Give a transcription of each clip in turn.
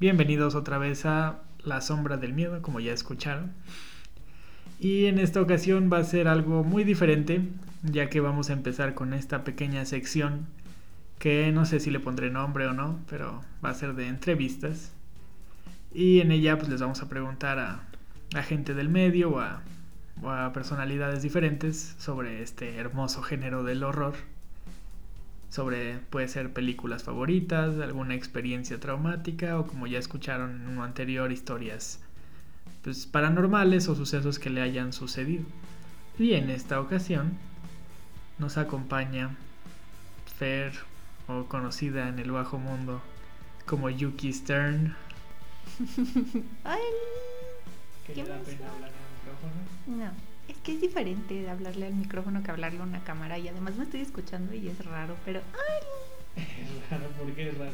Bienvenidos otra vez a La sombra del miedo, como ya escucharon. Y en esta ocasión va a ser algo muy diferente, ya que vamos a empezar con esta pequeña sección que no sé si le pondré nombre o no, pero va a ser de entrevistas. Y en ella pues les vamos a preguntar a, gente del medio o a personalidades diferentes sobre este hermoso género del horror. Sobre puede ser películas favoritas, alguna experiencia traumática o como ya escucharon en uno anterior historias pues, paranormales o sucesos que le hayan sucedido. Y en esta ocasión nos acompaña Fer, o conocida en el bajo mundo como Yuki Stern. Ay, ¿Qué Qué le da pena hablar en el micrófono? no, que es diferente de hablarle al micrófono que hablarle a una cámara y además me estoy escuchando y es raro, pero ay, Es raro, ¿por qué es raro?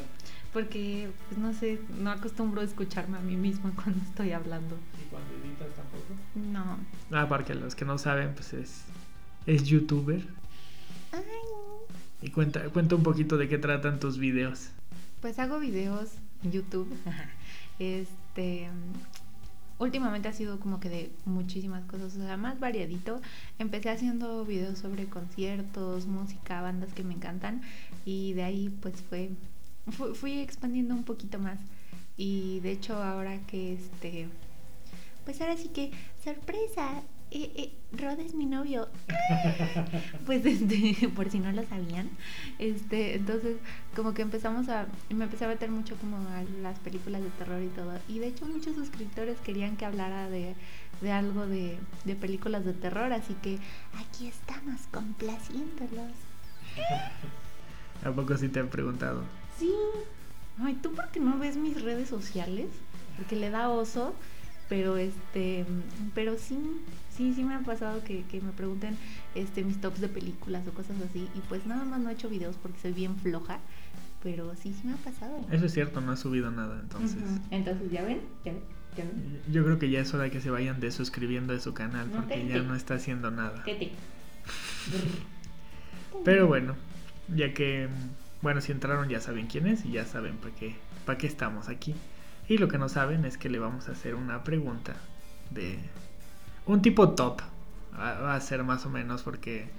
porque pues no sé, no acostumbro a escucharme a mí misma cuando estoy hablando. ¿Y cuando editas tampoco? No. Ah, para que los que no saben, pues es, es youtuber. Ay, Y cuenta, cuenta un poquito de qué tratan tus videos. Pues hago videos en YouTube. Este. Últimamente ha sido como que de muchísimas cosas, o sea, más variadito. Empecé haciendo videos sobre conciertos, música, bandas que me encantan y de ahí pues fue, fu- fui expandiendo un poquito más. Y de hecho ahora que este, pues ahora sí que sorpresa, eh, eh, Rod es mi novio. pues este, por si no lo sabían, este, entonces como que empezamos a, me empecé a meter mucho como a las películas de terror y todo, y de hecho muchos suscriptores querían que hablara de, de algo de, de películas de terror, así que aquí estamos complaciéndolos. ¿A poco sí te han preguntado? Sí. Ay, ¿tú por qué no ves mis redes sociales? Porque le da oso, pero este, pero sí, sí, sí me ha pasado que, que me pregunten este mis tops de películas o cosas así, y pues nada más no he hecho videos porque soy bien floja, pero sí, sí me ha pasado. Eso es cierto, no has subido nada, entonces. Entonces, ¿ya ven? ¿Ya ven? ¿Ya ven? Yo creo que ya es hora de que se vayan desuscribiendo de su canal No porque te- ya no está haciendo nada. Pero bueno, ya que, bueno, si entraron ya saben quién es y ya saben para qué, para qué estamos aquí. Y lo que no saben es que le vamos a hacer una pregunta de un tipo top. Va a ser más o menos porque,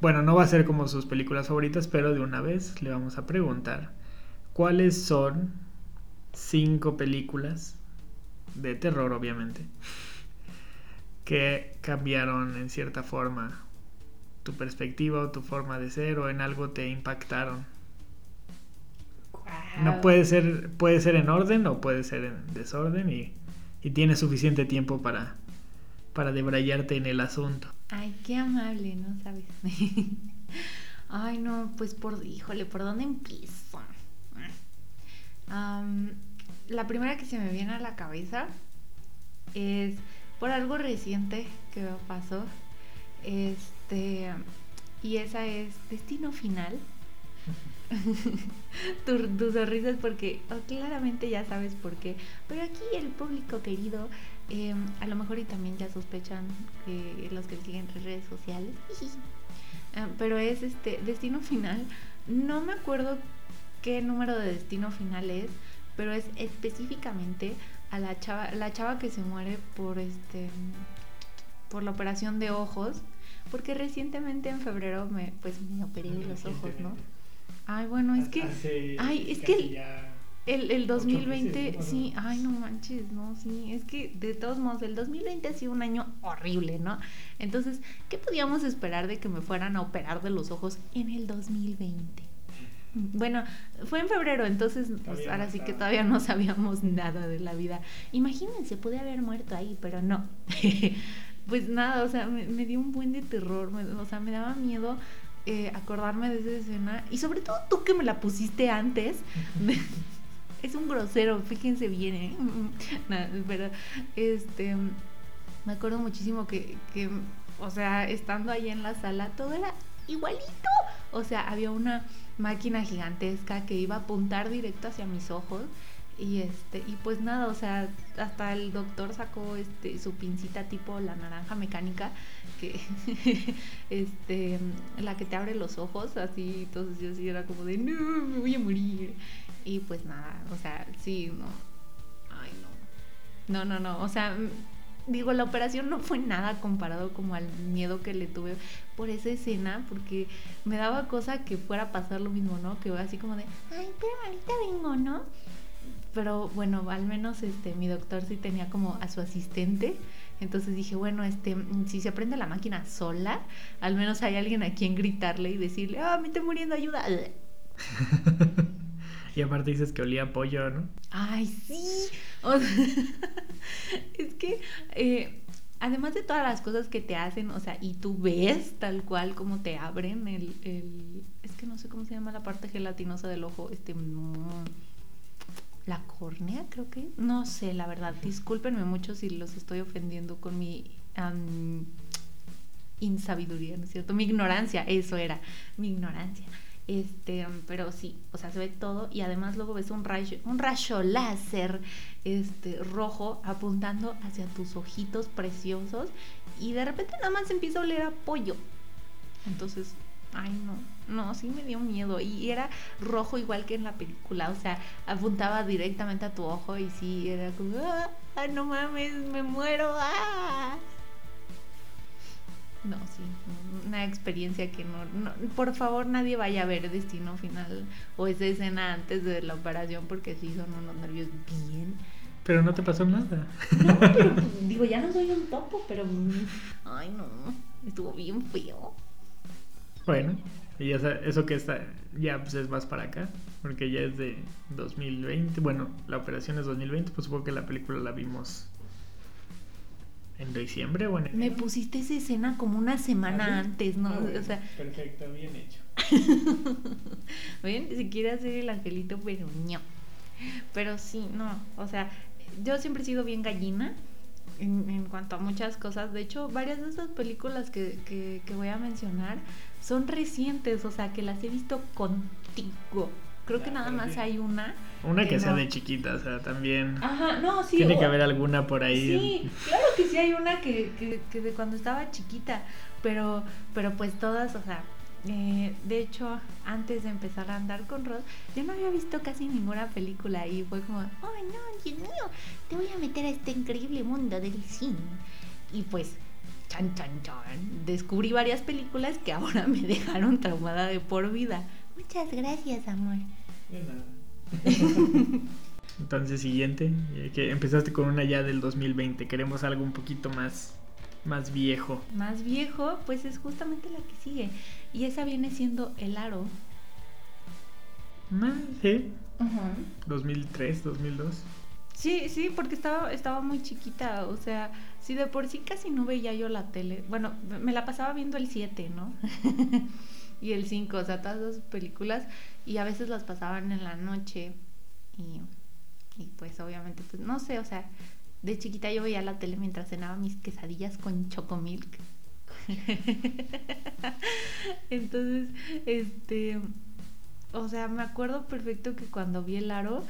bueno, no va a ser como sus películas favoritas, pero de una vez le vamos a preguntar cuáles son cinco películas de terror, obviamente, que cambiaron en cierta forma tu perspectiva o tu forma de ser o en algo te impactaron. No puede ser, puede ser en orden o puede ser en desorden y, y tienes suficiente tiempo para, para debrayarte en el asunto. Ay, qué amable, ¿no sabes? Ay, no, pues por, híjole, ¿por dónde empiezo? La primera que se me viene a la cabeza es por algo reciente que me pasó. Este, y esa es Destino Final. tu, tu sonrisa es porque oh, claramente ya sabes por qué. Pero aquí el público querido, eh, a lo mejor y también ya sospechan que los que siguen en redes sociales. Ah, pero es este Destino Final. No me acuerdo qué número de Destino Final es, pero es específicamente a la chava, la chava que se muere por este por la operación de ojos, porque recientemente en febrero me pues me operé de los ojos, ¿no? Ay, bueno, es que ay, es que el- el, el 2020, meses, sí, ay, no manches, no, sí, es que de todos modos, el 2020 ha sido un año horrible, ¿no? Entonces, ¿qué podíamos esperar de que me fueran a operar de los ojos en el 2020? Bueno, fue en febrero, entonces pues, ahora sí que todavía no sabíamos nada de la vida. Imagínense, pude haber muerto ahí, pero no. pues nada, o sea, me, me dio un buen de terror, me- o sea, me daba miedo eh, acordarme de esa escena. Y sobre todo tú que me la pusiste antes. es un grosero, fíjense bien, ¿eh? Nada, pero este me acuerdo muchísimo que, que, o sea, estando ahí en la sala, todo era igualito. O sea, había una máquina gigantesca que iba a apuntar directo hacia mis ojos Y este, y pues nada, o sea, hasta el doctor sacó este su pincita tipo la naranja mecánica, que este, la que te abre los ojos, así, entonces yo sí era como de no, me voy a morir. Y pues nada, o sea, sí, no. Ay, no. No, no, no. O sea, digo, la operación no fue nada comparado como al miedo que le tuve por esa escena, porque me daba cosa que fuera a pasar lo mismo, ¿no? Que así como de, ay, pero ahorita vengo, ¿no? Pero bueno, al menos este mi doctor sí tenía como a su asistente. Entonces dije, bueno, este, si se prende la máquina sola, al menos hay alguien a quien gritarle y decirle, ah, me estoy muriendo, ayuda. y aparte dices que olía pollo, ¿no? Ay, sí. es que eh, además de todas las cosas que te hacen, o sea, y tú ves tal cual como te abren el, el es que no sé cómo se llama la parte gelatinosa del ojo, este la córnea, creo que. No sé, la verdad. Discúlpenme mucho si los estoy ofendiendo con mi insabiduría, ¿no es cierto? Mi ignorancia, eso era, mi ignorancia. Este, pero sí, o sea, se ve todo y además luego ves un rayo, un rayo láser este, rojo apuntando hacia tus ojitos preciosos y de repente nada más empieza a oler a pollo. Entonces, ay no, no, sí me dio miedo. Y era rojo igual que en la película, o sea, apuntaba directamente a tu ojo y sí, era como, ah, no mames, me muero, ah. No, sí, una experiencia que no, no, por favor nadie vaya a ver Destino Final o esa escena antes de la operación porque sí son unos nervios bien. Pero no te pasó nada. No, pero digo, ya no soy un topo, pero ay no, estuvo bien feo. Bueno, y ya eso que está, ya pues es más para acá, porque ya es de 2020. Bueno, la operación es 2020, pues supongo que la película la vimos en diciembre o en Me pusiste esa escena como una semana ¿Ah, antes, ¿no? Ah, o sea, perfecto, bien hecho. ¿Ven? Si quiere hacer el angelito, pero no. Pero sí, no. O sea, yo siempre he sido bien gallina en, cuanto a muchas cosas. De hecho, varias de esas películas que, que, voy a mencionar son recientes, o sea, que las he visto contigo. Creo que nada más hay una. Una que, sea de chiquita, o sea, también. Ajá, no, sí. Tiene que haber alguna por ahí. Sí, claro que sí hay una que, que, que de cuando estaba chiquita, pero, pero pues todas, o sea, eh, de hecho, antes de empezar a andar con Rod, yo no había visto casi ninguna película y fue como, oh no, Dios mío, te voy a meter a este increíble mundo del cine. Y pues, chan, chan, chan, descubrí varias películas que ahora me dejaron traumada de por vida. Muchas gracias, amor. Entonces, siguiente, eh, que empezaste con una ya del 2020, queremos algo un poquito más más viejo. Más viejo, pues es justamente la que sigue. Y esa viene siendo El Aro. Ah, sí. 2003, 2002. Sí, sí, porque estaba, estaba muy chiquita, o sea, si de por sí casi no veía yo la tele, bueno, me la pasaba viendo el 7, ¿no? y el 5, o sea, todas esas películas, y a veces las pasaban en la noche, y, y pues obviamente, pues no sé, o sea, de chiquita yo veía la tele mientras cenaba mis quesadillas con chocomilk. Entonces, este, o sea, me acuerdo perfecto que cuando vi el aro,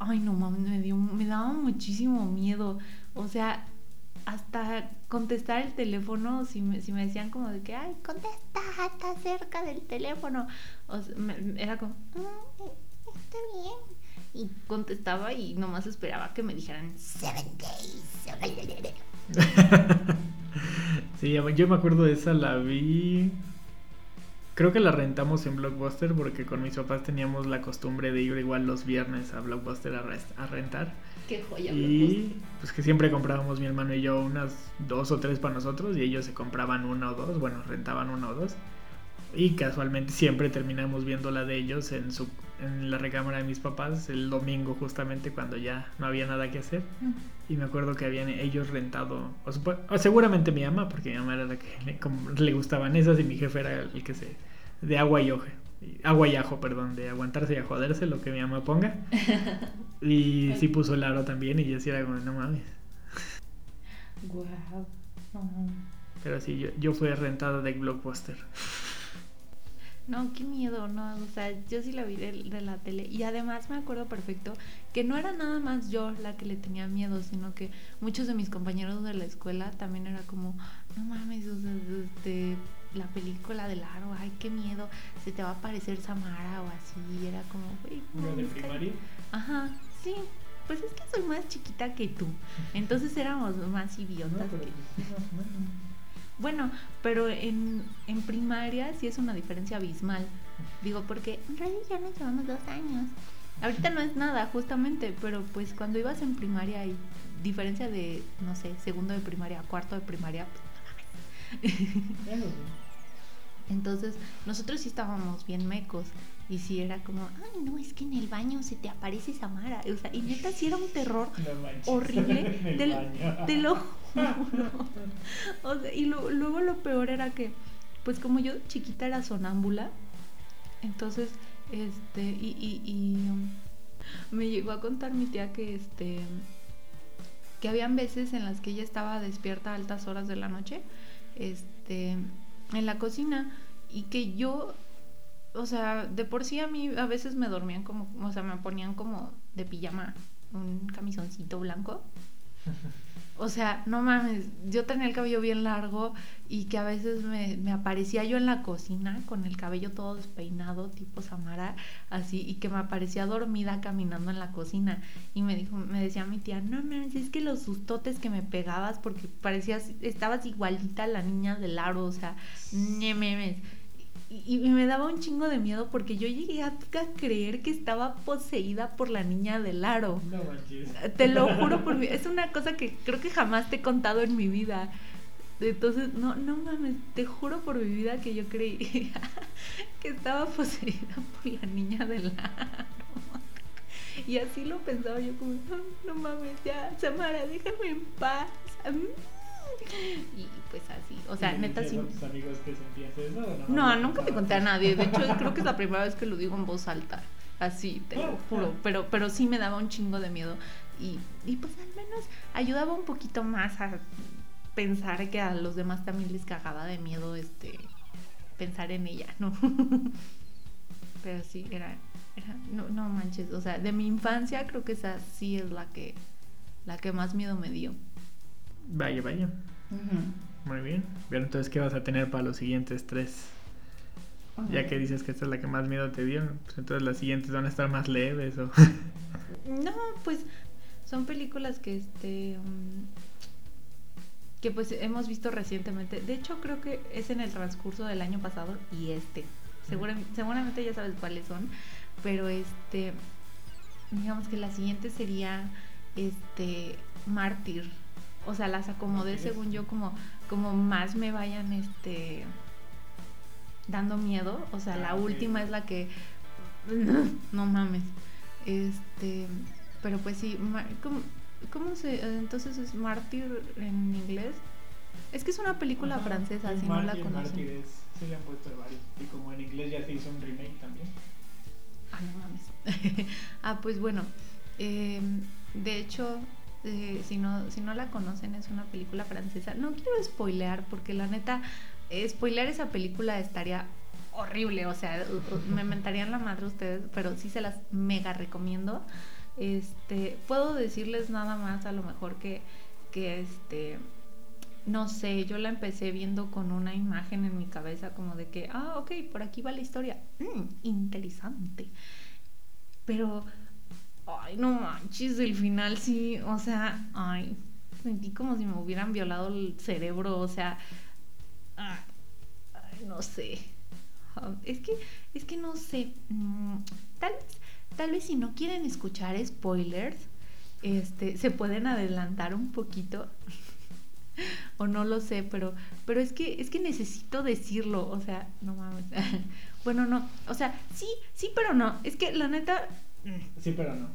ay no mames, me dio, me daba muchísimo miedo. O sea, hasta contestar el teléfono, si me, si me decían como de que, ay, contesta, está cerca del teléfono. Era como, mm, está bien y contestaba y nomás esperaba que me dijeran seven days. sí, yo me acuerdo de esa, la vi. Creo que la rentamos en Blockbuster porque con mis papás teníamos la costumbre de ir igual los viernes a Blockbuster a, rentar. Qué joya. Y pues que siempre comprábamos mi hermano y yo unas dos o tres para nosotros y ellos se compraban una o dos, bueno, rentaban una o dos. Y casualmente siempre terminamos viendo la de ellos en su en la recámara de mis papás el domingo justamente cuando ya no había nada que hacer. Y me acuerdo que habían ellos rentado, o, seguramente mi mamá, porque mi mamá era la que le, gustaban esas y mi jefe era el que se... de agua y ojo. Agua y ajo, perdón, de aguantarse y a joderse, lo que mi mamá ponga. Y sí puso el aro también y yo sí era como, no mames. Pero sí, yo, yo fui rentado de Blockbuster. no, qué miedo, no, o sea, yo sí la vi de, de, la tele y además me acuerdo perfecto que no era nada más yo la que le tenía miedo, sino que muchos de mis compañeros de la escuela también era como, no mames, o sea, de, la película del aro, ay, qué miedo, se te va a aparecer Samara o así, y era como, güey, de primaria? Ajá, sí, pues es que soy más chiquita que tú, entonces éramos más idiotas no, que... pues. Bueno, pero en, en primaria sí es una diferencia abismal. Digo, porque en realidad ya nos llevamos dos años. Ahorita no es nada, justamente, pero pues cuando ibas en primaria hay diferencia de, no sé, segundo de primaria, cuarto de primaria, pues no mames. Entonces, nosotros sí estábamos bien mecos. Y sí era como, ay, no, es que en el baño se te aparece Samara. O sea, y neta sí era un terror No horrible. En el Te, lo juro. O sea, y lo- luego lo peor era que, pues como yo chiquita era sonámbula, entonces, este, y, y, y, um, me llegó a contar mi tía que, este, que habían veces en las que ella estaba despierta a altas horas de la noche, este, en la cocina, y que yo, o sea, de por sí a mí a veces me dormían como, o sea, me ponían como de pijama un camisoncito blanco. O sea, no mames, yo tenía el cabello bien largo y que a veces me, me aparecía yo en la cocina con el cabello todo despeinado, tipo Samara, así, y que me aparecía dormida caminando en la cocina. Y me dijo, me decía mi tía, no mames, es que los sustotes que me pegabas porque parecías, estabas igualita a la niña del aro, o sea, ne memes. Y, y me daba un chingo de miedo porque yo llegué a, a creer que estaba poseída por la niña del aro. No manches. Te lo juro por mi... Es una cosa que creo que jamás te he contado en mi vida. Entonces, no, no mames, te juro por mi vida que yo creí que estaba poseída por la niña del aro. Y así lo pensaba yo como, no, no mames, ya, Samara, déjame en paz. Y pues así, o sea, ¿Y le neta sí. tus amigos que sentías eso? o No, más nunca le pensabas conté a nadie. De hecho, creo que es la primera vez que lo digo en voz alta. Así, te lo juro. Pero, pero sí me daba un chingo de miedo. Y, y pues al menos ayudaba un poquito más a pensar que a los demás también les cagaba de miedo este pensar en ella, ¿no? Pero sí, era, era no, no manches. O sea, de mi infancia creo que esa sí es la que, la que más miedo me dio. Vaya, vaya. Muy bien. Bien, entonces, ¿qué vas a tener para los siguientes tres? Ya que dices que esta es la que más miedo te dio, pues entonces las siguientes van a estar más leves o... No, pues son películas que este mm, que pues hemos visto recientemente. De hecho, creo que es en el transcurso del año pasado y este. Segura- seguramente ya sabes cuáles son, pero este digamos que la siguiente sería este Mártir. O sea, las acomodé según yo como como más me vayan este dando miedo, o sea, la Ah, última es la que no mames. Este, pero pues sí, ¿cómo, cómo se entonces es mártir en inglés? Es que es una película Ajá, francesa, es si no la Mártir, conocen. Mártires, sí le han puesto varios. Y como en inglés ya se hizo un remake también. Ah, no mames. ah, pues bueno. eh, de hecho, eh, si, no, si no la conocen, es una película francesa. No quiero spoilear, porque la neta, eh, spoilear esa película estaría horrible. O sea, me mentarían la madre ustedes, pero sí se las mega recomiendo. Este, puedo decirles nada más, a lo mejor que, que este. No sé, yo la empecé viendo con una imagen en mi cabeza como de que, ah, ok, por aquí va la historia. Mm, interesante. Pero, ay, no manches, el final sí, o sea, ay, sentí como si me hubieran violado el cerebro, o sea, ay, ay, no sé. Ah, Es que, es que no sé. mm, Tal vez, tal vez si no quieren escuchar spoilers, este, se pueden adelantar un poquito. o no lo sé, pero, pero es que, es que necesito decirlo, o sea, no mames. bueno, no, o sea, sí, sí, pero no. Es que la neta, Sí, pero no.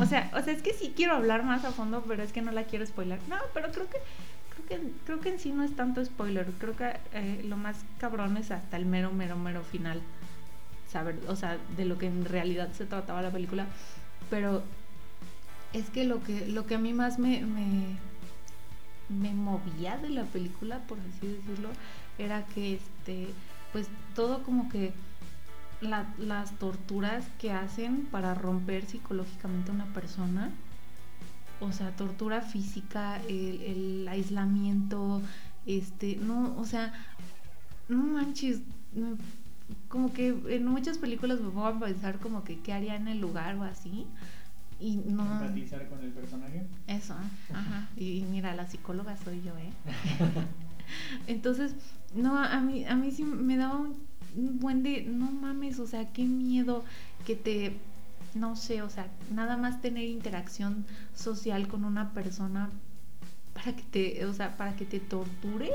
o sea, o sea, es que sí quiero hablar más a fondo, pero es que no la quiero spoiler. No, pero creo que creo que creo que en sí no es tanto spoiler. Creo que eh, lo más cabrón es hasta el mero mero mero final. Saber, o sea, de lo que en realidad se trataba la película, pero es que lo que lo que a mí más me me, me movía de la película, por así decirlo, era que este pues todo como que la- las torturas que hacen para romper psicológicamente a una persona. O sea, tortura física, el, el aislamiento, este, no, o sea, no manches, me- como que en muchas películas me pongo a pensar como que qué haría en el lugar o así. Y no. Empatizar con el personaje. Eso, ajá. Y mira, la psicóloga soy yo, ¿eh? Entonces, no, a mí, a mí sí me daba un, un buen de, no mames, o sea, qué miedo que te, no sé, o sea, nada más tener interacción social con una persona para que te, o sea, para que te torture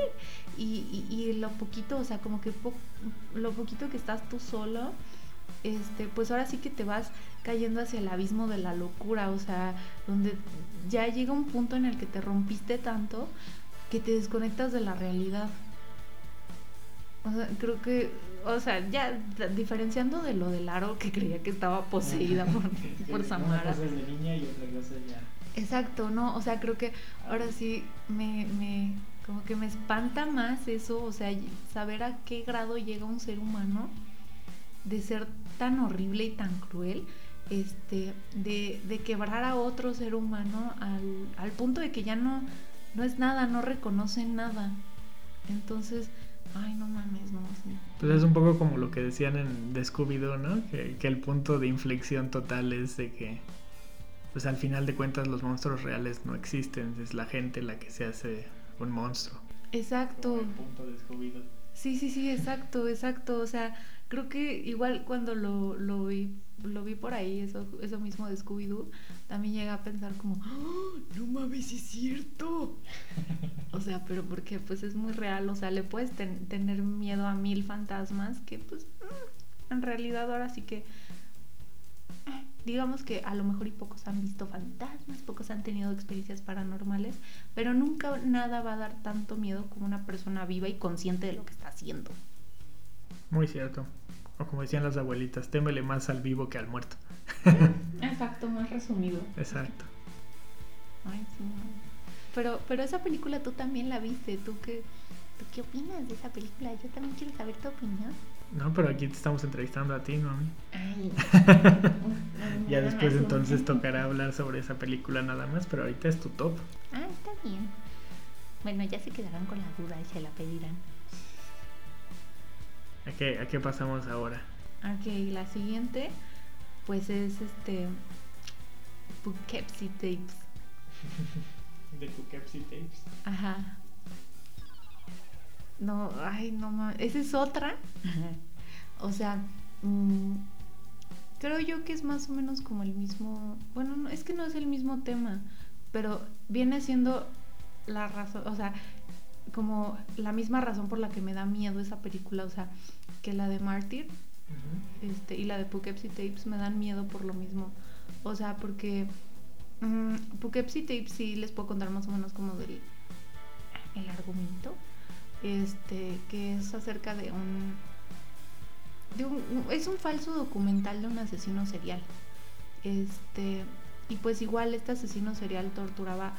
y, y, y lo poquito, o sea, como que lo poquito que estás tú solo, este, pues ahora sí que te vas cayendo hacia el abismo de la locura, o sea, donde ya llega un punto en el que te rompiste tanto que te desconectas de la realidad. O sea, creo que, o sea, ya diferenciando de lo del aro que creía que estaba poseída por, por Samara. Una cosa es de niña y otra cosa ya. Exacto, no, o sea, creo que ahora sí me, me, como que me espanta más eso, o sea, saber a qué grado llega un ser humano de ser tan horrible y tan cruel, este, de, de quebrar a otro ser humano al, al punto de que ya no, no es nada, no reconoce nada. Entonces, ay, no mames, no, sí. Pues es un poco como lo que decían en de Scooby-Doo, ¿no? Que, que el punto de inflexión total es de que, pues al final de cuentas los monstruos reales no existen, es la gente la que se hace un monstruo. Exacto. punto de Scooby-Doo. Sí, sí, sí, exacto, exacto. O sea, creo que igual cuando lo, lo vi, lo vi por ahí, eso, eso mismo de Scooby-Doo, también llegué a pensar como, "¡Ah! no mames, es cierto. o sea, pero porque pues es muy real, o sea, le puedes ten- tener miedo a mil fantasmas que pues mm, en realidad ahora sí que digamos que a lo mejor y pocos han visto fantasmas, pocos han tenido experiencias paranormales, pero nunca nada va a dar tanto miedo como una persona viva y consciente de lo que está haciendo. Muy cierto. O como decían las abuelitas, témele más al vivo que al muerto. Exacto, más resumido. Exacto. Ay, sí. Pero, pero esa película tú también la viste, ¿tú qué, ¿tú qué opinas de esa película? Yo también quiero saber tu opinión. No, pero aquí te estamos entrevistando a ti, ¿no? a mí. Ay. Ya después entonces tocará hablar sobre esa película nada más, pero ahorita es tu top. Ah, está bien. Bueno, ya se quedarán con la duda y se la pedirán. ¿A qué, a qué pasamos ahora? Ok, la siguiente, pues es este. Poughkeepsie Tapes. De Poughkeepsie Tapes. Ajá. No, ay, no mames. Esa es otra. O sea, mm, creo yo que es más o menos como el mismo. Bueno, no, es que no es el mismo tema, pero viene siendo la razón, o sea, como la misma razón por la que me da miedo esa película, o sea, que la de Martyr este, y la de Poughkeepsie Tapes me dan miedo por lo mismo. O sea, porque mm, Poughkeepsie Tapes sí les puedo contar más o menos como del el argumento, este, que es acerca de un, de un, es un falso documental de un asesino serial. Este, y pues igual este asesino serial torturaba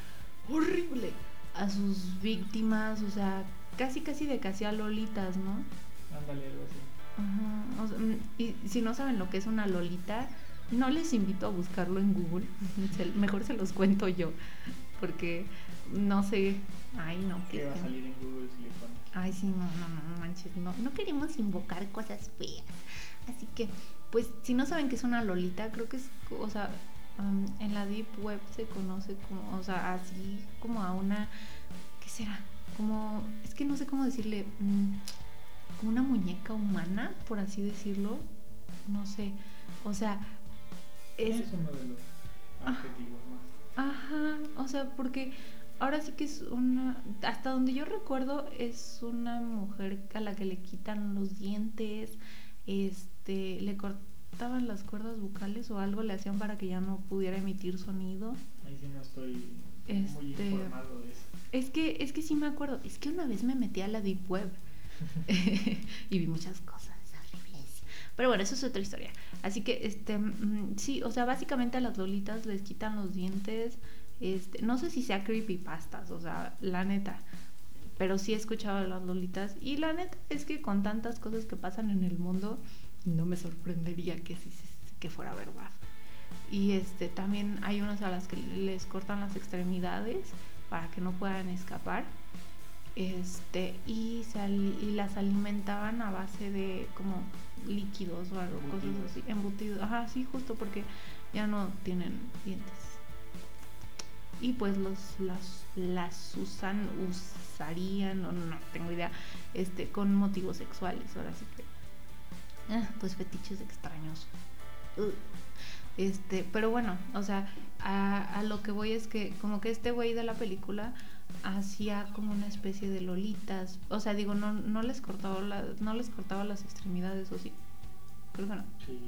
horrible a sus víctimas, o sea, casi casi de casi a lolitas, ¿no? Ándale, algo así. Ajá, o sea, mm, y si no saben lo que es una lolita, no les invito a buscarlo en Google. Mejor se los cuento yo. Porque no sé. Ay, no. ¿Qué va a salir en Google si le pones? Ay, sí, no, no, no, no manches. No, no queremos invocar cosas feas. Así que, pues, si no saben que es una lolita, creo que es, o sea, um, en la Deep Web se conoce como, o sea, así como a una, ¿qué será? Como, es que no sé cómo decirle, mm, como una muñeca humana, por así decirlo. No sé. O sea, es, Es uno de los adjetivos más. Ajá, o sea, porque ahora sí que es una, hasta donde yo recuerdo, es una mujer a la que le quitan los dientes, este, le cortaban las cuerdas vocales o algo le hacían para que ya no pudiera emitir sonido. Ahí sí no estoy muy Este- informado de eso. Es que, es que sí me acuerdo, es que una vez me metí a la Deep Web y vi muchas cosas horribles. Pero bueno, eso es otra historia. Así que, este, mm, sí, o sea, básicamente a las lolitas les quitan los dientes. Este, no sé si sea creepypastas, o sea, la neta. Pero sí he escuchado a las lolitas. Y la neta es que con tantas cosas que pasan en el mundo, no me sorprendería que, sí, que fuera verdad. Y este también hay unos a las que les cortan las extremidades para que no puedan escapar. Este, y, y las alimentaban a base de como líquidos o algo, cosas así, embutidos. Ajá, sí, justo porque ya no tienen dientes. Y pues los las, las usan, usarían, no, no tengo idea, este, con motivos sexuales, ahora sí que. Ah, pues fetiches extraños. Este, pero bueno, o sea, a, lo que voy es que como que este güey de la película hacía como una especie de lolitas, o sea, digo, no, no les cortaba no les cortaba las extremidades o sí. Creo que no. Sí.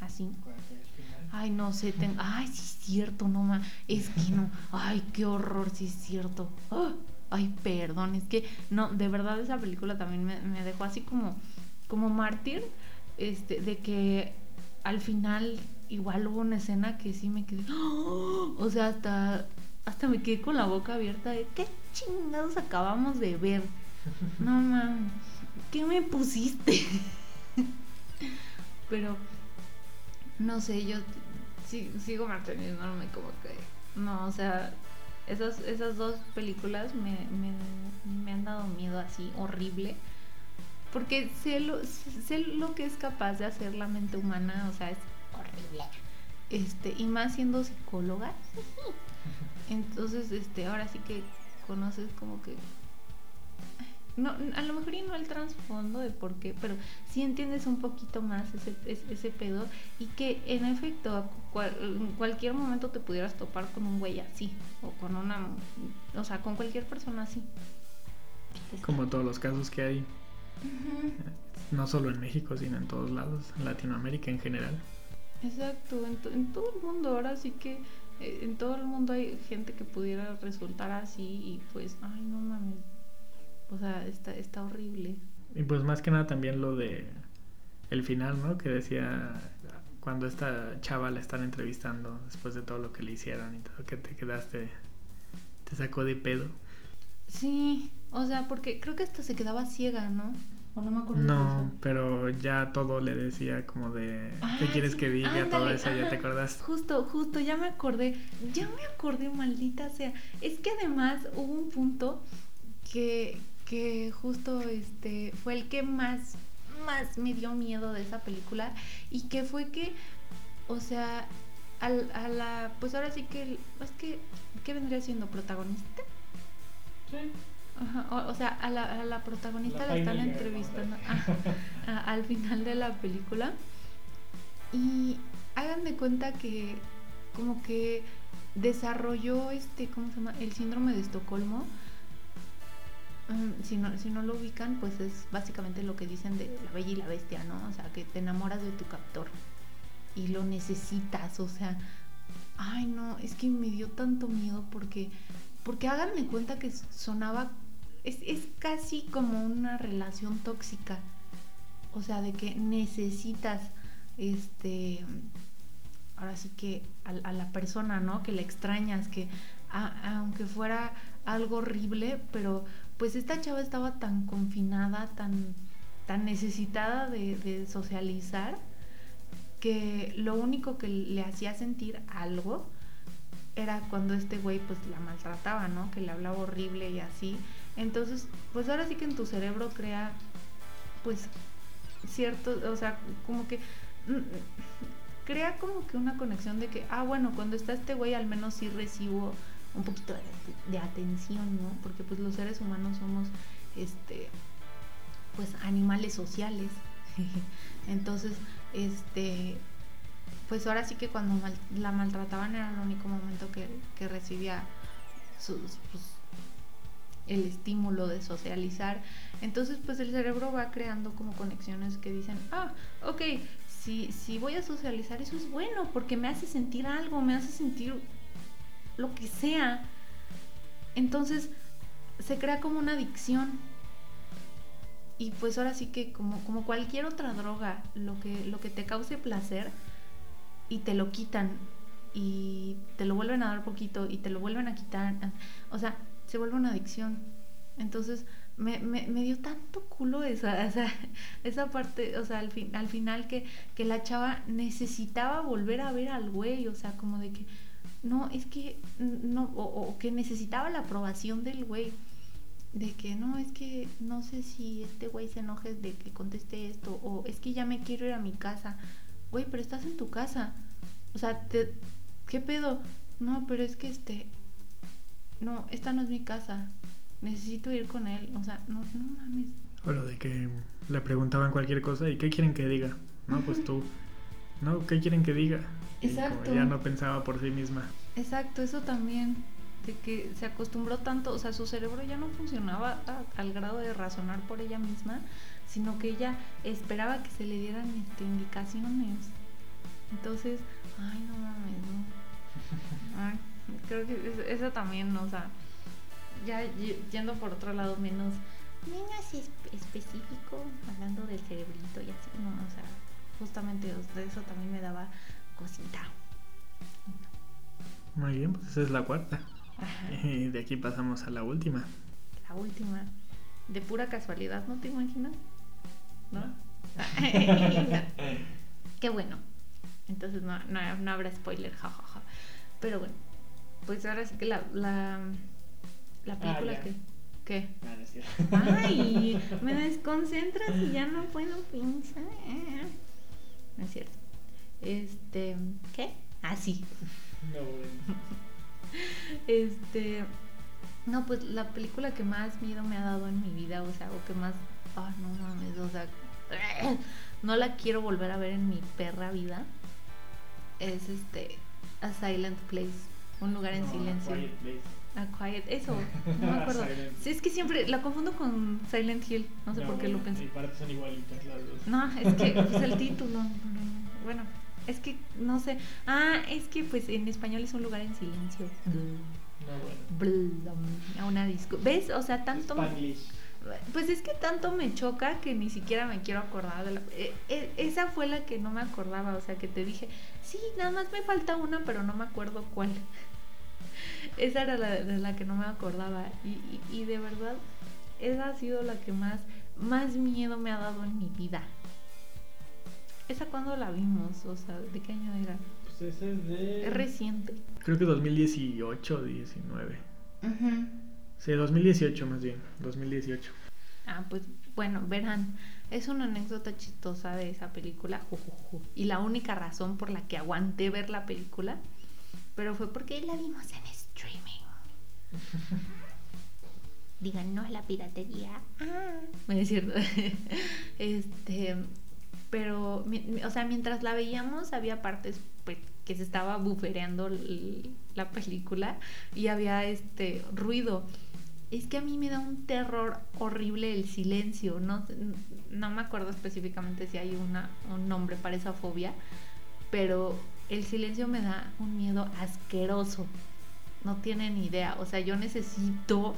Así. Ay, no sé, ay, sí es cierto, no ma, es que no, ay, qué horror, sí es cierto. ¡Ah! ay, perdón, es que no, de verdad esa película también me, me dejó así como como mártir este de que al final igual hubo una escena que sí me quedé. O sea, hasta, hasta me quedé con la boca abierta de qué chingados acabamos de ver. No mames, ¿qué me pusiste? Pero, no sé, yo sigo manteniéndome como que. No, o sea, esas, esas dos películas me, me, me han dado miedo así horrible porque sé lo, sé lo que es capaz de hacer la mente humana, o sea, es horrible. Este, y más siendo psicóloga. Entonces, este, ahora sí que conoces como que no, a lo mejor y no el trasfondo de por qué, pero sí entiendes un poquito más ese, ese, pedo y que en efecto en cualquier momento te pudieras topar con un güey así o con una, o sea, con cualquier persona así. Como todos los casos que hay no solo en México, sino en todos lados, en Latinoamérica en general. Exacto, en, todo el mundo, ahora sí que eh, en todo el mundo hay gente que pudiera resultar así y pues, ay, no mames, o sea, está, está horrible. Y pues más que nada también lo de el final, ¿no? Que decía cuando esta chava la están entrevistando después de todo lo que le hicieron y todo, que te quedaste, te sacó de pedo. Sí, o sea, porque creo que hasta se quedaba ciega, ¿no? O no me acuerdo. No, pero ya todo le decía como de qué quieres que diga, todo eso, ya te acordás. Justo, justo, ya me acordé, ya me acordé, maldita sea. Es que además hubo un punto que, que justo este fue el que más, más me dio miedo de esa película y que fue que, o sea, al, a la, pues ahora sí que, es que, ¿qué vendría siendo protagonista? O, sea, a la, protagonista la, están entrevistando al final de la película. Y hagan de cuenta que como que desarrolló este, ¿cómo se llama? El síndrome de Estocolmo. Mm, si, no, si no lo ubican, pues es básicamente lo que dicen de la bella y la bestia, ¿no? O sea, que te enamoras de tu captor y lo necesitas, o sea, ay no, es que me dio tanto miedo porque porque háganme cuenta que sonaba, es, casi como una relación tóxica. O sea, de que necesitas, este, ahora sí que a, la persona, ¿no? Que le extrañas, que aunque fuera algo horrible, pero pues esta chava estaba tan confinada, tan, tan necesitada de, de socializar, que lo único que le hacía sentir algo era cuando este güey pues la maltrataba, ¿no? Que le hablaba horrible y así. Entonces, pues ahora sí que en tu cerebro crea pues cierto, o sea, como que mm, crea como que una conexión de que, ah, bueno, cuando está este güey al menos sí recibo un poquito de, atención, ¿no? Porque pues los seres humanos somos, este, pues animales sociales. Entonces, este, pues ahora sí que cuando la maltrataban era el único momento que, recibía sus, pues, el estímulo de socializar. Entonces, pues el cerebro va creando como conexiones que dicen, ah, ok, si, si voy a socializar, eso es bueno, porque me hace sentir algo, me hace sentir lo que sea. Entonces, se crea como una adicción. Y pues ahora sí que como, como cualquier otra droga, lo que, lo que te cause placer, y te lo quitan y te lo vuelven a dar poquito y te lo vuelven a quitar. O sea, se vuelve una adicción. Entonces, me, me, me dio tanto culo esa, esa, esa parte, o sea, al, fin, al final que, que la chava necesitaba volver a ver al güey, o sea, como de que, no, es que, no, o, o que necesitaba la aprobación del güey. De que no, es que no sé si este güey se enoje de que conteste esto, o es que ya me quiero ir a mi casa. Güey, pero estás en tu casa. O sea, te, ¿qué pedo? No, pero es que este, no, esta no es mi casa. Necesito ir con él. O sea, no, no mames. O lo de que le preguntaban cualquier cosa y ¿qué quieren que diga? No, pues tú. No, ¿qué quieren que diga? Y como Exacto. ya no pensaba por sí misma. Exacto, eso también. De que se acostumbró tanto, o sea, su cerebro ya no funcionaba a- al grado de razonar por ella misma, sino que ella esperaba que se le dieran este, indicaciones. Entonces, ay, no mames, no. Ay, creo que es- eso también, o sea, ya yendo por otro lado menos, menos es- específico, hablando del cerebrito y así, no, o sea, justamente de eso también me daba cosita. Muy bien, pues esa es la cuarta. Ajá. Y de aquí pasamos a la última. La última. De pura casualidad, ¿no te imaginas? ¿No? Qué bueno. Entonces no, no, no habrá spoiler, jajaja. Pero bueno, pues ahora sí que la, la, la película ya. que... ¿Qué? Ay, me desconcentras y ya no puedo pensar. No es cierto. Este, ¿qué? Ah, sí. Este, no, pues la película que más miedo me ha dado en mi vida, o sea, o que más, ah, no mames, o sea, no la quiero volver a ver en mi perra vida, es este, A Silent Place, un lugar en silencio. A Quiet, eso, no me acuerdo. Sí, es que siempre la confundo con Silent Hill, no sé por qué lo pensé. son igualitas las dos. No, es que pues el título. Bueno, es que no sé. Ah, es que pues en español es un lugar en silencio. No, Blum, A una disco. ¿Ves? O sea, tanto. Pues es que tanto me choca que ni siquiera me quiero acordar de la. eh, eh, esa fue la que no me acordaba. O sea, que te dije, sí, nada más me falta una, pero no me acuerdo cuál. Esa era la de la que no me acordaba. Y, y, y de verdad, esa ha sido la que más, más miedo me ha dado en mi vida. ¿Esa cuándo la vimos? O sea, ¿de qué año era? Pues ese es de... Es reciente. Creo que 2018 o 19. Sí, 2018 más bien. 2018. Ah, pues bueno, verán, es una anécdota chistosa de esa película. jujuju, Y la única razón por la que aguanté ver la película, pero fue porque la vimos en streaming. Digan, no es la piratería. Ah, es cierto. este, pero, o sea, mientras la veíamos, había partes pues, que se estaba bufereando la película y había este ruido. Es que a mí me da un terror horrible el silencio. No, no me acuerdo específicamente si hay una, un nombre para esa fobia, pero el silencio me da un miedo asqueroso. No tienen idea. O sea, yo necesito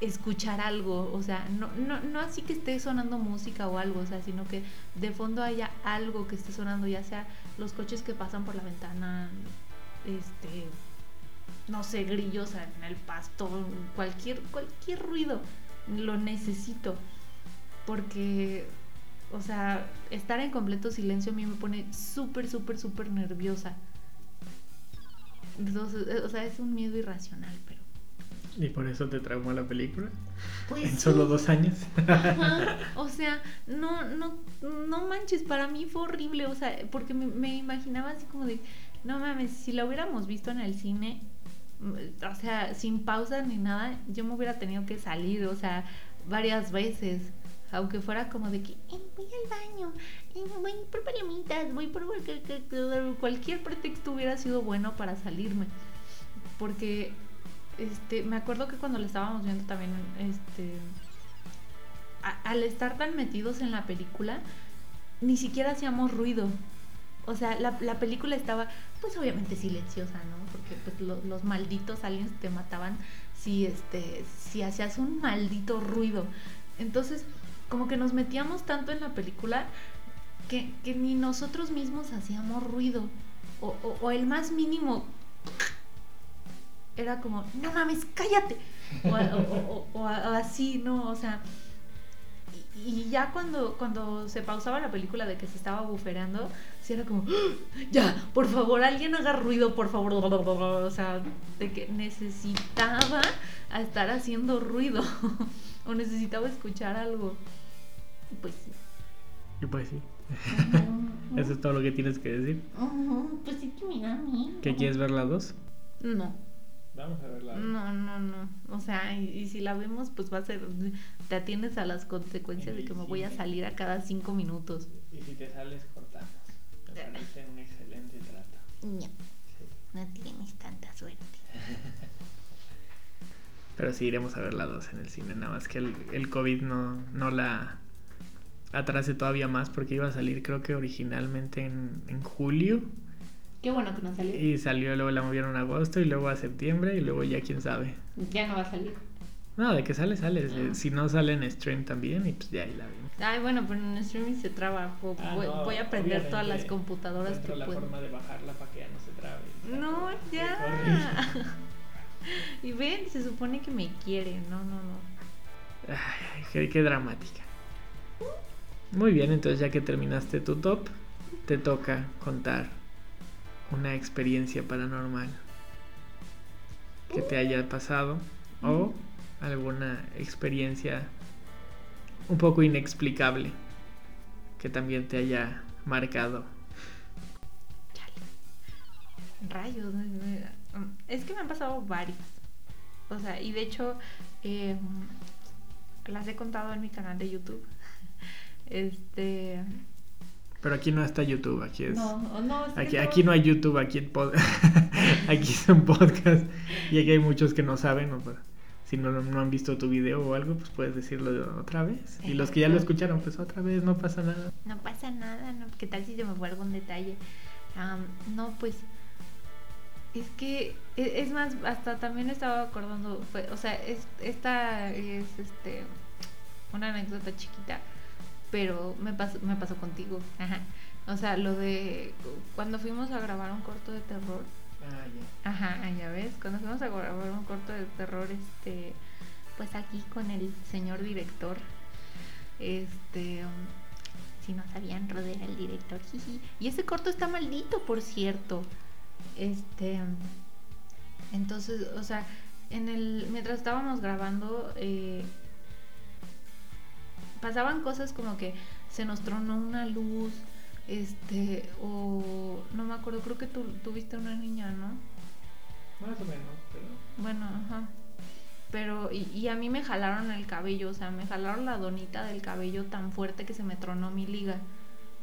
escuchar algo, o sea, no, no, no así que esté sonando música o algo, o sea, sino que de fondo haya algo que esté sonando, ya sea los coches que pasan por la ventana, este, no sé, grillos en el pasto, cualquier, cualquier ruido, lo necesito, porque, o sea, estar en completo silencio a mí me pone súper, súper, súper nerviosa. Entonces, o sea, es un miedo irracional, pero... ¿Y por eso te traumó la película? Pues en solo sí. dos años. Ajá, O sea, no, no, no manches, para mí fue horrible, o sea, porque me, me imaginaba así como de, no mames, si la hubiéramos visto en el cine, mm, o sea, sin pausa ni nada, yo me hubiera tenido que salir, o sea, varias veces, aunque fuera como de que, "Eh, voy al baño, eh, voy por palomitas, voy por cualquier, pretexto hubiera sido bueno para salirme, porque este, me acuerdo que cuando la estábamos viendo también, este, al estar tan metidos en la película, ni siquiera hacíamos ruido. O sea, la, la película estaba, pues obviamente silenciosa, ¿no? Porque pues lo- los malditos aliens te mataban si, este, si hacías un maldito ruido. Entonces, como que nos metíamos tanto en la película que, que ni nosotros mismos hacíamos ruido. O, o- el más mínimo era como, no mames, cállate. o, o- así, ¿no? O sea, y, ya cuando, cuando se pausaba la película de que se estaba bufereando, sí era como, ¡Ah! ya, por favor, alguien haga ruido, por favor, o sea, de que necesitaba estar haciendo ruido o necesitaba escuchar algo. Y Pues sí. Y pues sí, eso es todo lo que tienes que decir. Pues sí que mira a mí. ¿Qué quieres ver la 2? No. Vamos a verla. No, no, no. O sea, y, y si la vemos, pues va a ser. Te atiendes a las consecuencias de que me voy a salir a cada cinco minutos. Y si te sales, cortamos. Me parece un excelente trato. No, no tienes suerte. Pero sí iremos a ver la 2 en el cine, nada más que el, el COVID no, no la atrase todavía más porque iba a salir creo que originalmente en, en julio Qué bueno que no salió. y salió, luego la movieron a agosto y luego a septiembre y luego ya quién sabe. Ya no va a salir. No, de que sale, sale. Ah. Si no sale en stream también y pues ya ahí la vimos. Ay, bueno, pero en streaming se traba. Ah, voy, no, voy a prender todas las computadoras que puedo. de bajarla para que ya no se trabe. No, ya. Y ven, se supone que me quiere. No, no, no. Ay, qué, qué dramática. Muy bien, entonces ya que terminaste tu top, te toca contar una experiencia paranormal que te haya pasado o alguna experiencia un poco inexplicable que también te haya marcado. Rayos. Es que me han pasado varias. O sea, y de hecho, eh, las he contado en mi canal de YouTube. Este. Pero aquí no está YouTube, aquí es... No, no, es Aquí, no- aquí no hay YouTube, aquí, en pod- aquí son podcast y aquí hay muchos que no saben. o para- si no, no han visto tu video o algo, pues puedes decirlo otra vez. Y los que ya lo escucharon, pues otra vez, no pasa nada. No pasa nada, ¿no? ¿Qué tal si se me fue algún detalle? No, pues. Es que. e- Es más, hasta también estaba acordando. fue- o sea, es, esta es este. Una anécdota chiquita. Pero me pasó, me pasó contigo. Ajá. O sea, lo de. Cuando fuimos a grabar un corto de terror. Ajá, ah, ya ves, cuando fuimos a grabar un corto de terror, este, pues aquí con el señor director, este, um, si no sabían, Rod era el director, jiji. Y ese corto está maldito, por cierto. Este, entonces, o sea, en el, mientras estábamos grabando, eh, pasaban cosas como que se nos tronó una luz, este, o no me acuerdo, creo que tú tuviste una niña, ¿no? Más o menos, pero... Bueno, ajá. Pero, y, y a mí me jalaron el cabello, o sea, me jalaron la donita del cabello tan fuerte que se me tronó mi liga.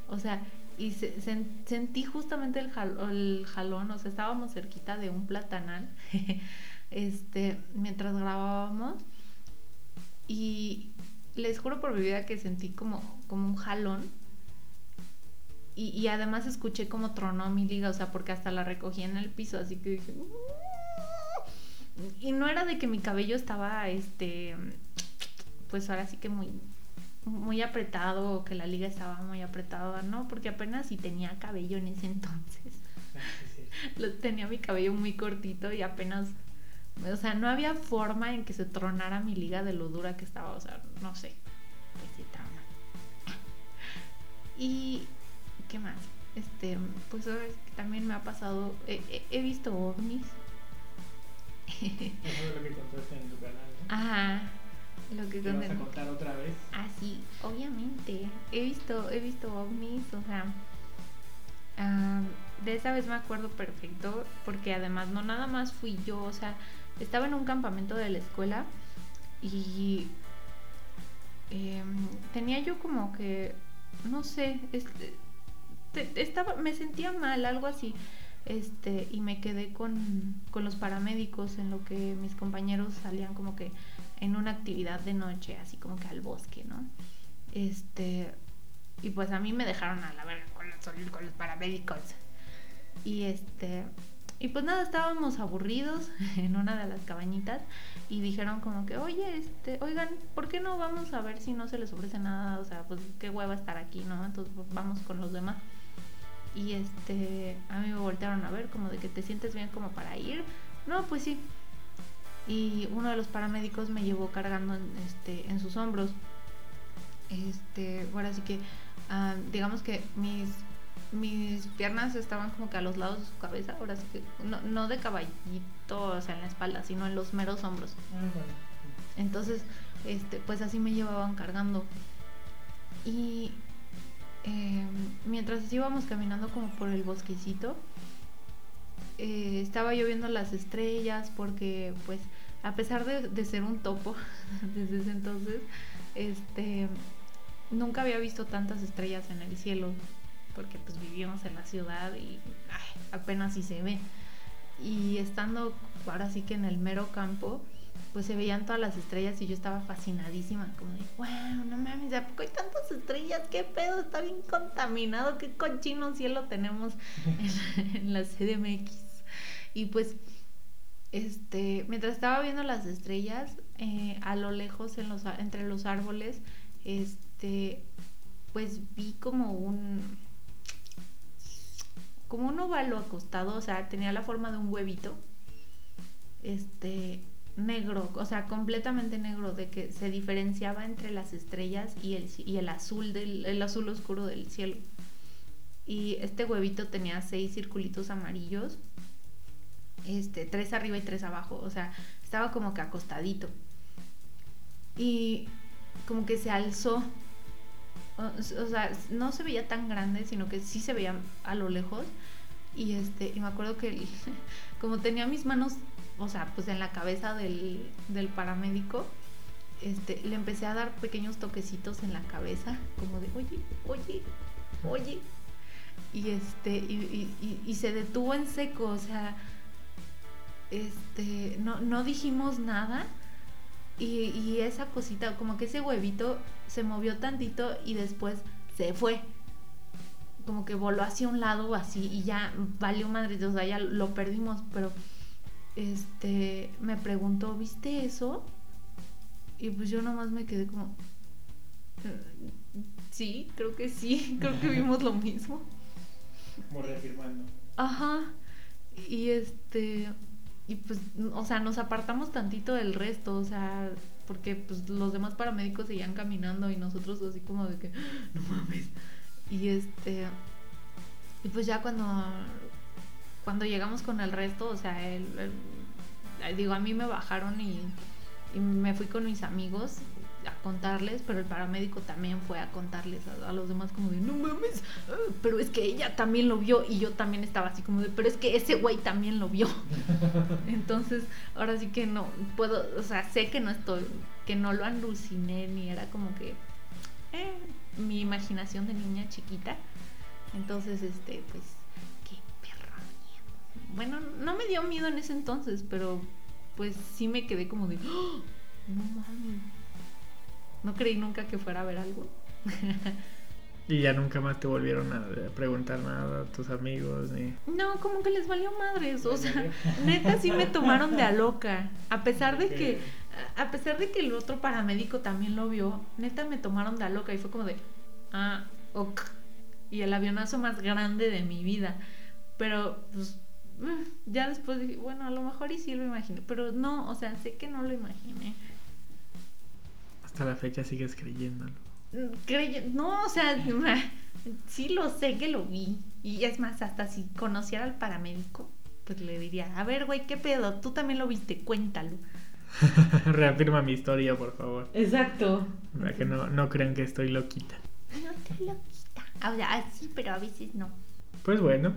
O sea, y se- sen- sentí justamente el jalón, o sea, estábamos cerquita de un platanal, este, mientras grabábamos. Y les juro por mi vida que sentí como, como un jalón. Y, y además escuché como tronó mi liga, o sea, porque hasta la recogí en el piso, así que dije... "Mm". Y no era de que mi cabello estaba, este, pues ahora sí que muy, muy apretado o que la liga estaba muy apretada, ¿no? Porque apenas si tenía cabello en ese entonces. Tenía mi cabello muy cortito y apenas, o sea, no había forma en que se tronara mi liga de lo dura que estaba, o sea, no sé. Trauma. Y, ¿qué más? Este, pues también me ha pasado, he visto ovnis. Eso es lo que contaste en tu canal, ¿no? Ajá, lo que ¿Te vas a contar otra vez? Ah, sí, obviamente. He visto, he visto ovnis, o sea, ah, de esa vez me acuerdo perfecto, porque además no nada más fui yo, o sea, estaba en un campamento de la escuela y em, tenía yo como que, no sé, este, te- estaba, me sentía mal, algo así. Este, y me quedé con, con los paramédicos en lo que mis compañeros salían como que en una actividad de noche, así como que al bosque, ¿no? Este, y pues a mí me dejaron a la verga con los, con los paramédicos. Y este, y pues nada, estábamos aburridos en una de las cabañitas y dijeron como que, oye, este, oigan, ¿por qué no vamos a ver si no se les ofrece nada? O sea, pues qué hueva estar aquí, ¿no? Entonces pues, vamos con los demás. Y este, a mí me voltearon a ver como de que te sientes bien como para ir. No, pues sí. Y uno de los paramédicos me llevó cargando en, este, en sus hombros. Este, ahora sí que, ah, digamos que mis, mis piernas estaban como que a los lados de su cabeza, ahora sí que, no, no de caballito, o sea, en la espalda, sino en los meros hombros. Entonces, este, pues así me llevaban cargando. Y eh, mientras íbamos caminando como por el bosquecito, eh, estaba yo viendo las estrellas porque pues a pesar de, ser un topo desde ese entonces, este, nunca había visto tantas estrellas en el cielo porque pues vivíamos en la ciudad y apenas si se ve. Y estando ahora sí que en el mero campo, pues se veían todas las estrellas y yo estaba fascinadísima, como de, wow, no mames, ¿a poco hay tantas estrellas? ¿Qué pedo? Está bien contaminado, qué cochino cielo tenemos en, la CDMX. Y pues, este, mientras estaba viendo las estrellas, eh, a lo lejos, entre los árboles, este, pues vi como un, como un óvalo acostado, o sea, tenía la forma de un huevito, este, negro, o sea, completamente negro, de que se diferenciaba entre las estrellas y el, y el azul del el azul oscuro del cielo. Y este huevito tenía seis circulitos amarillos, este, tres arriba y tres abajo, o sea, estaba como que acostadito. Y como que se alzó. O, o sea, no se veía tan grande, sino que sí se veía a lo lejos. Y este, y me acuerdo que como tenía mis manos o sea, pues en la cabeza del, del paramédico, este, le empecé a dar pequeños toquecitos en la cabeza, como de, oye, oye, oye. Y este, y, y, y se detuvo en seco, o sea, este, no, no dijimos nada. Y, y esa cosita, como que ese huevito se movió tantito y después se fue como que voló hacia un lado así y ya valió madre, o sea, ya lo perdimos, pero este, me preguntó, ¿viste eso? Y pues yo nomás me quedé como, mm, sí, creo que sí, creo que vimos lo mismo. Como reafirmando. Ajá. Y este, y pues, o sea, nos apartamos tantito del resto, o sea, porque pues los demás paramédicos seguían caminando y nosotros así como de que, no mames. Y este, y pues ya cuando cuando llegamos con el resto, o sea, el, el, digo, a mí me bajaron y, y, me fui con mis amigos a contarles, pero el paramédico también fue a contarles a, a, los demás como de, no mames, pero es que ella también lo vio y yo también estaba así como de, pero es que ese güey también lo vio. Entonces, ahora sí que no puedo, o sea, sé que no estoy, que no lo aluciné ni era como que eh, mi imaginación de niña chiquita. Entonces, este, pues bueno, no me dio miedo en ese entonces, pero pues sí me quedé como de, ¡Oh! no mames. No creí nunca que fuera a ver algo. y ya nunca más te volvieron a preguntar nada a tus amigos ni. No, como que les valió madres, o sea, neta sí me tomaron de a loca, a pesar de que a pesar de que el otro paramédico también lo vio, neta me tomaron de a loca y fue como de, ah, ok. Y el avionazo más grande de mi vida. Pero pues ya después dije, bueno, a lo mejor y sí lo imaginé, pero no, o sea, sé que no lo imaginé. Hasta la fecha sigues creyéndolo. Crey no, o sea, sí lo sé que lo vi. Y es más, hasta si conociera al paramédico, pues le diría, a ver, güey, ¿qué pedo? Tú también lo viste, cuéntalo. Reafirma mi historia, por favor. Exacto. Para que no, no crean que estoy loquita. No estoy loquita. O sea, sí, pero a veces no. Pues bueno,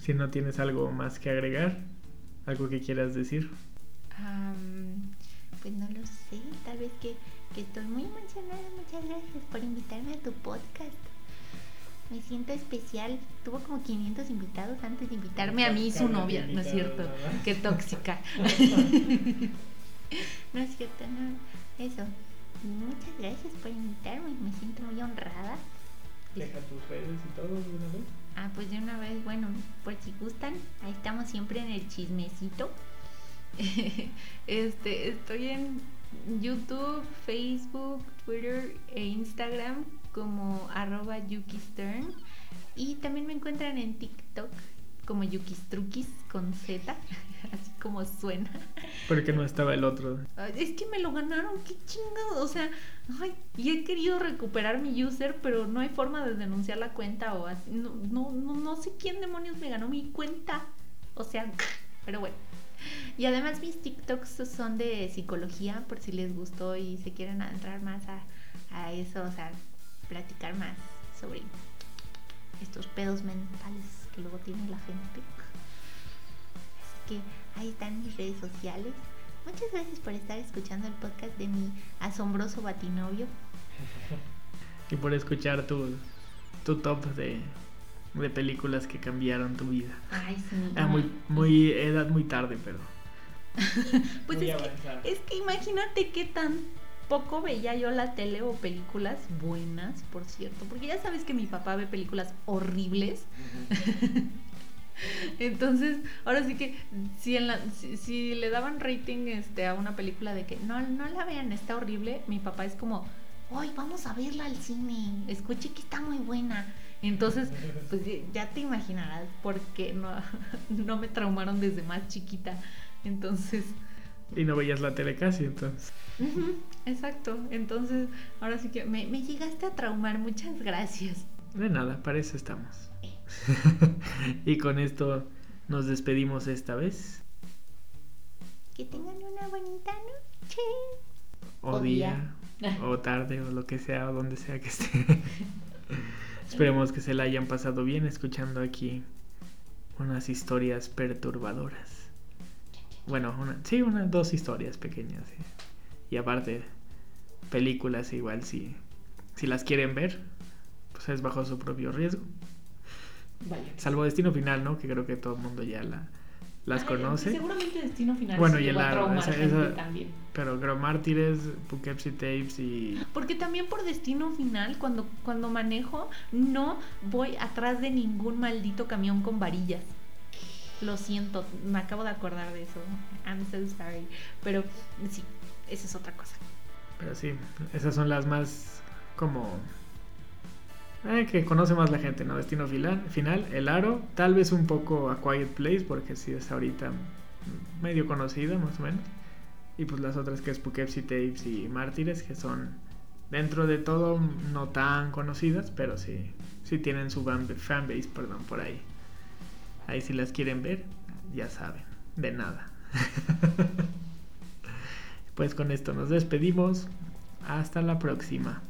si no tienes algo más que agregar, algo que quieras decir. Um, pues no lo sé, tal vez que, que estoy muy emocionada. Muchas gracias por invitarme a tu podcast. Me siento especial. Tuvo como 500 invitados antes de invitarme a mí, su novia, ¿no es cierto? Qué tóxica. no es cierto, no. Eso. Muchas gracias por invitarme. Me siento muy honrada. Deja tus redes y todo de una vez. Ah, pues de una vez, bueno, por si gustan, ahí estamos siempre en el chismecito. este, estoy en YouTube, Facebook, Twitter e Instagram como arroba Yukistern. Y también me encuentran en TikTok como Yukistruquis con Z, así como suena. Porque no estaba el otro. Es que me lo ganaron, qué chingado. O sea, ay, y he querido recuperar mi user, pero no hay forma de denunciar la cuenta o así. No, no, no, no sé quién demonios me ganó mi cuenta. O sea, pero bueno. Y además mis TikToks son de psicología, por si les gustó y se quieren adentrar más a, a eso, o sea, platicar más sobre estos pedos mentales que luego tiene la gente. Así que ahí están mis redes sociales. Muchas gracias por estar escuchando el podcast de mi asombroso batinovio. Y por escuchar tu, tu top de, de películas que cambiaron tu vida. Ay, sí. Ah, muy, muy, edad muy tarde, pero. Pues muy es que, avanzada. es que imagínate qué tan poco veía yo la tele o películas buenas, por cierto. Porque ya sabes que mi papá ve películas horribles. Entonces, ahora sí que si, en la, si, si le daban rating este, a una película de que no, no la vean, está horrible, mi papá es como, hoy vamos a verla al cine, escuché que está muy buena. Entonces, pues ya- te imaginarás porque no, no me traumaron desde más chiquita. Entonces, Y no veías la tele casi, entonces. exacto. Entonces, ahora sí que me, me llegaste a traumar, muchas gracias. De nada, para eso estamos. y con esto nos despedimos esta vez. Que tengan una bonita noche. O, O día, día. o tarde, o lo que sea, o donde sea que esté. Esperemos que se la hayan pasado bien escuchando aquí unas historias perturbadoras. Bueno, una, sí, unas dos historias pequeñas. sí. Y aparte, películas igual si, si las quieren ver, pues es bajo su propio riesgo. Vaya. Salvo Destino Final, ¿no? Que creo que todo el mundo ya la, las Ay, conoce. Seguramente Destino Final. Bueno, y el aro, esa- esa- también. Pero creo Mártires, Poughkeepsie Tapes y... Porque también por destino final, cuando, cuando manejo, no voy atrás de ningún maldito camión con varillas. Lo siento, me acabo de acordar de eso. I'm so sorry. Pero sí, esa es otra cosa. Pero sí, esas son las más como... eh, que conoce más la gente, ¿no? Destino final, final, El Aro, tal vez un poco A Quiet Place, porque sí es ahorita medio conocida, más o menos. Y pues las otras que es Poughkeepsie Tapes y Mártires, que son dentro de todo no tan conocidas, pero sí, sí tienen su fan- fanbase, perdón, por ahí. Ahí si las quieren ver, ya saben, de nada. pues con esto nos despedimos. Hasta la próxima.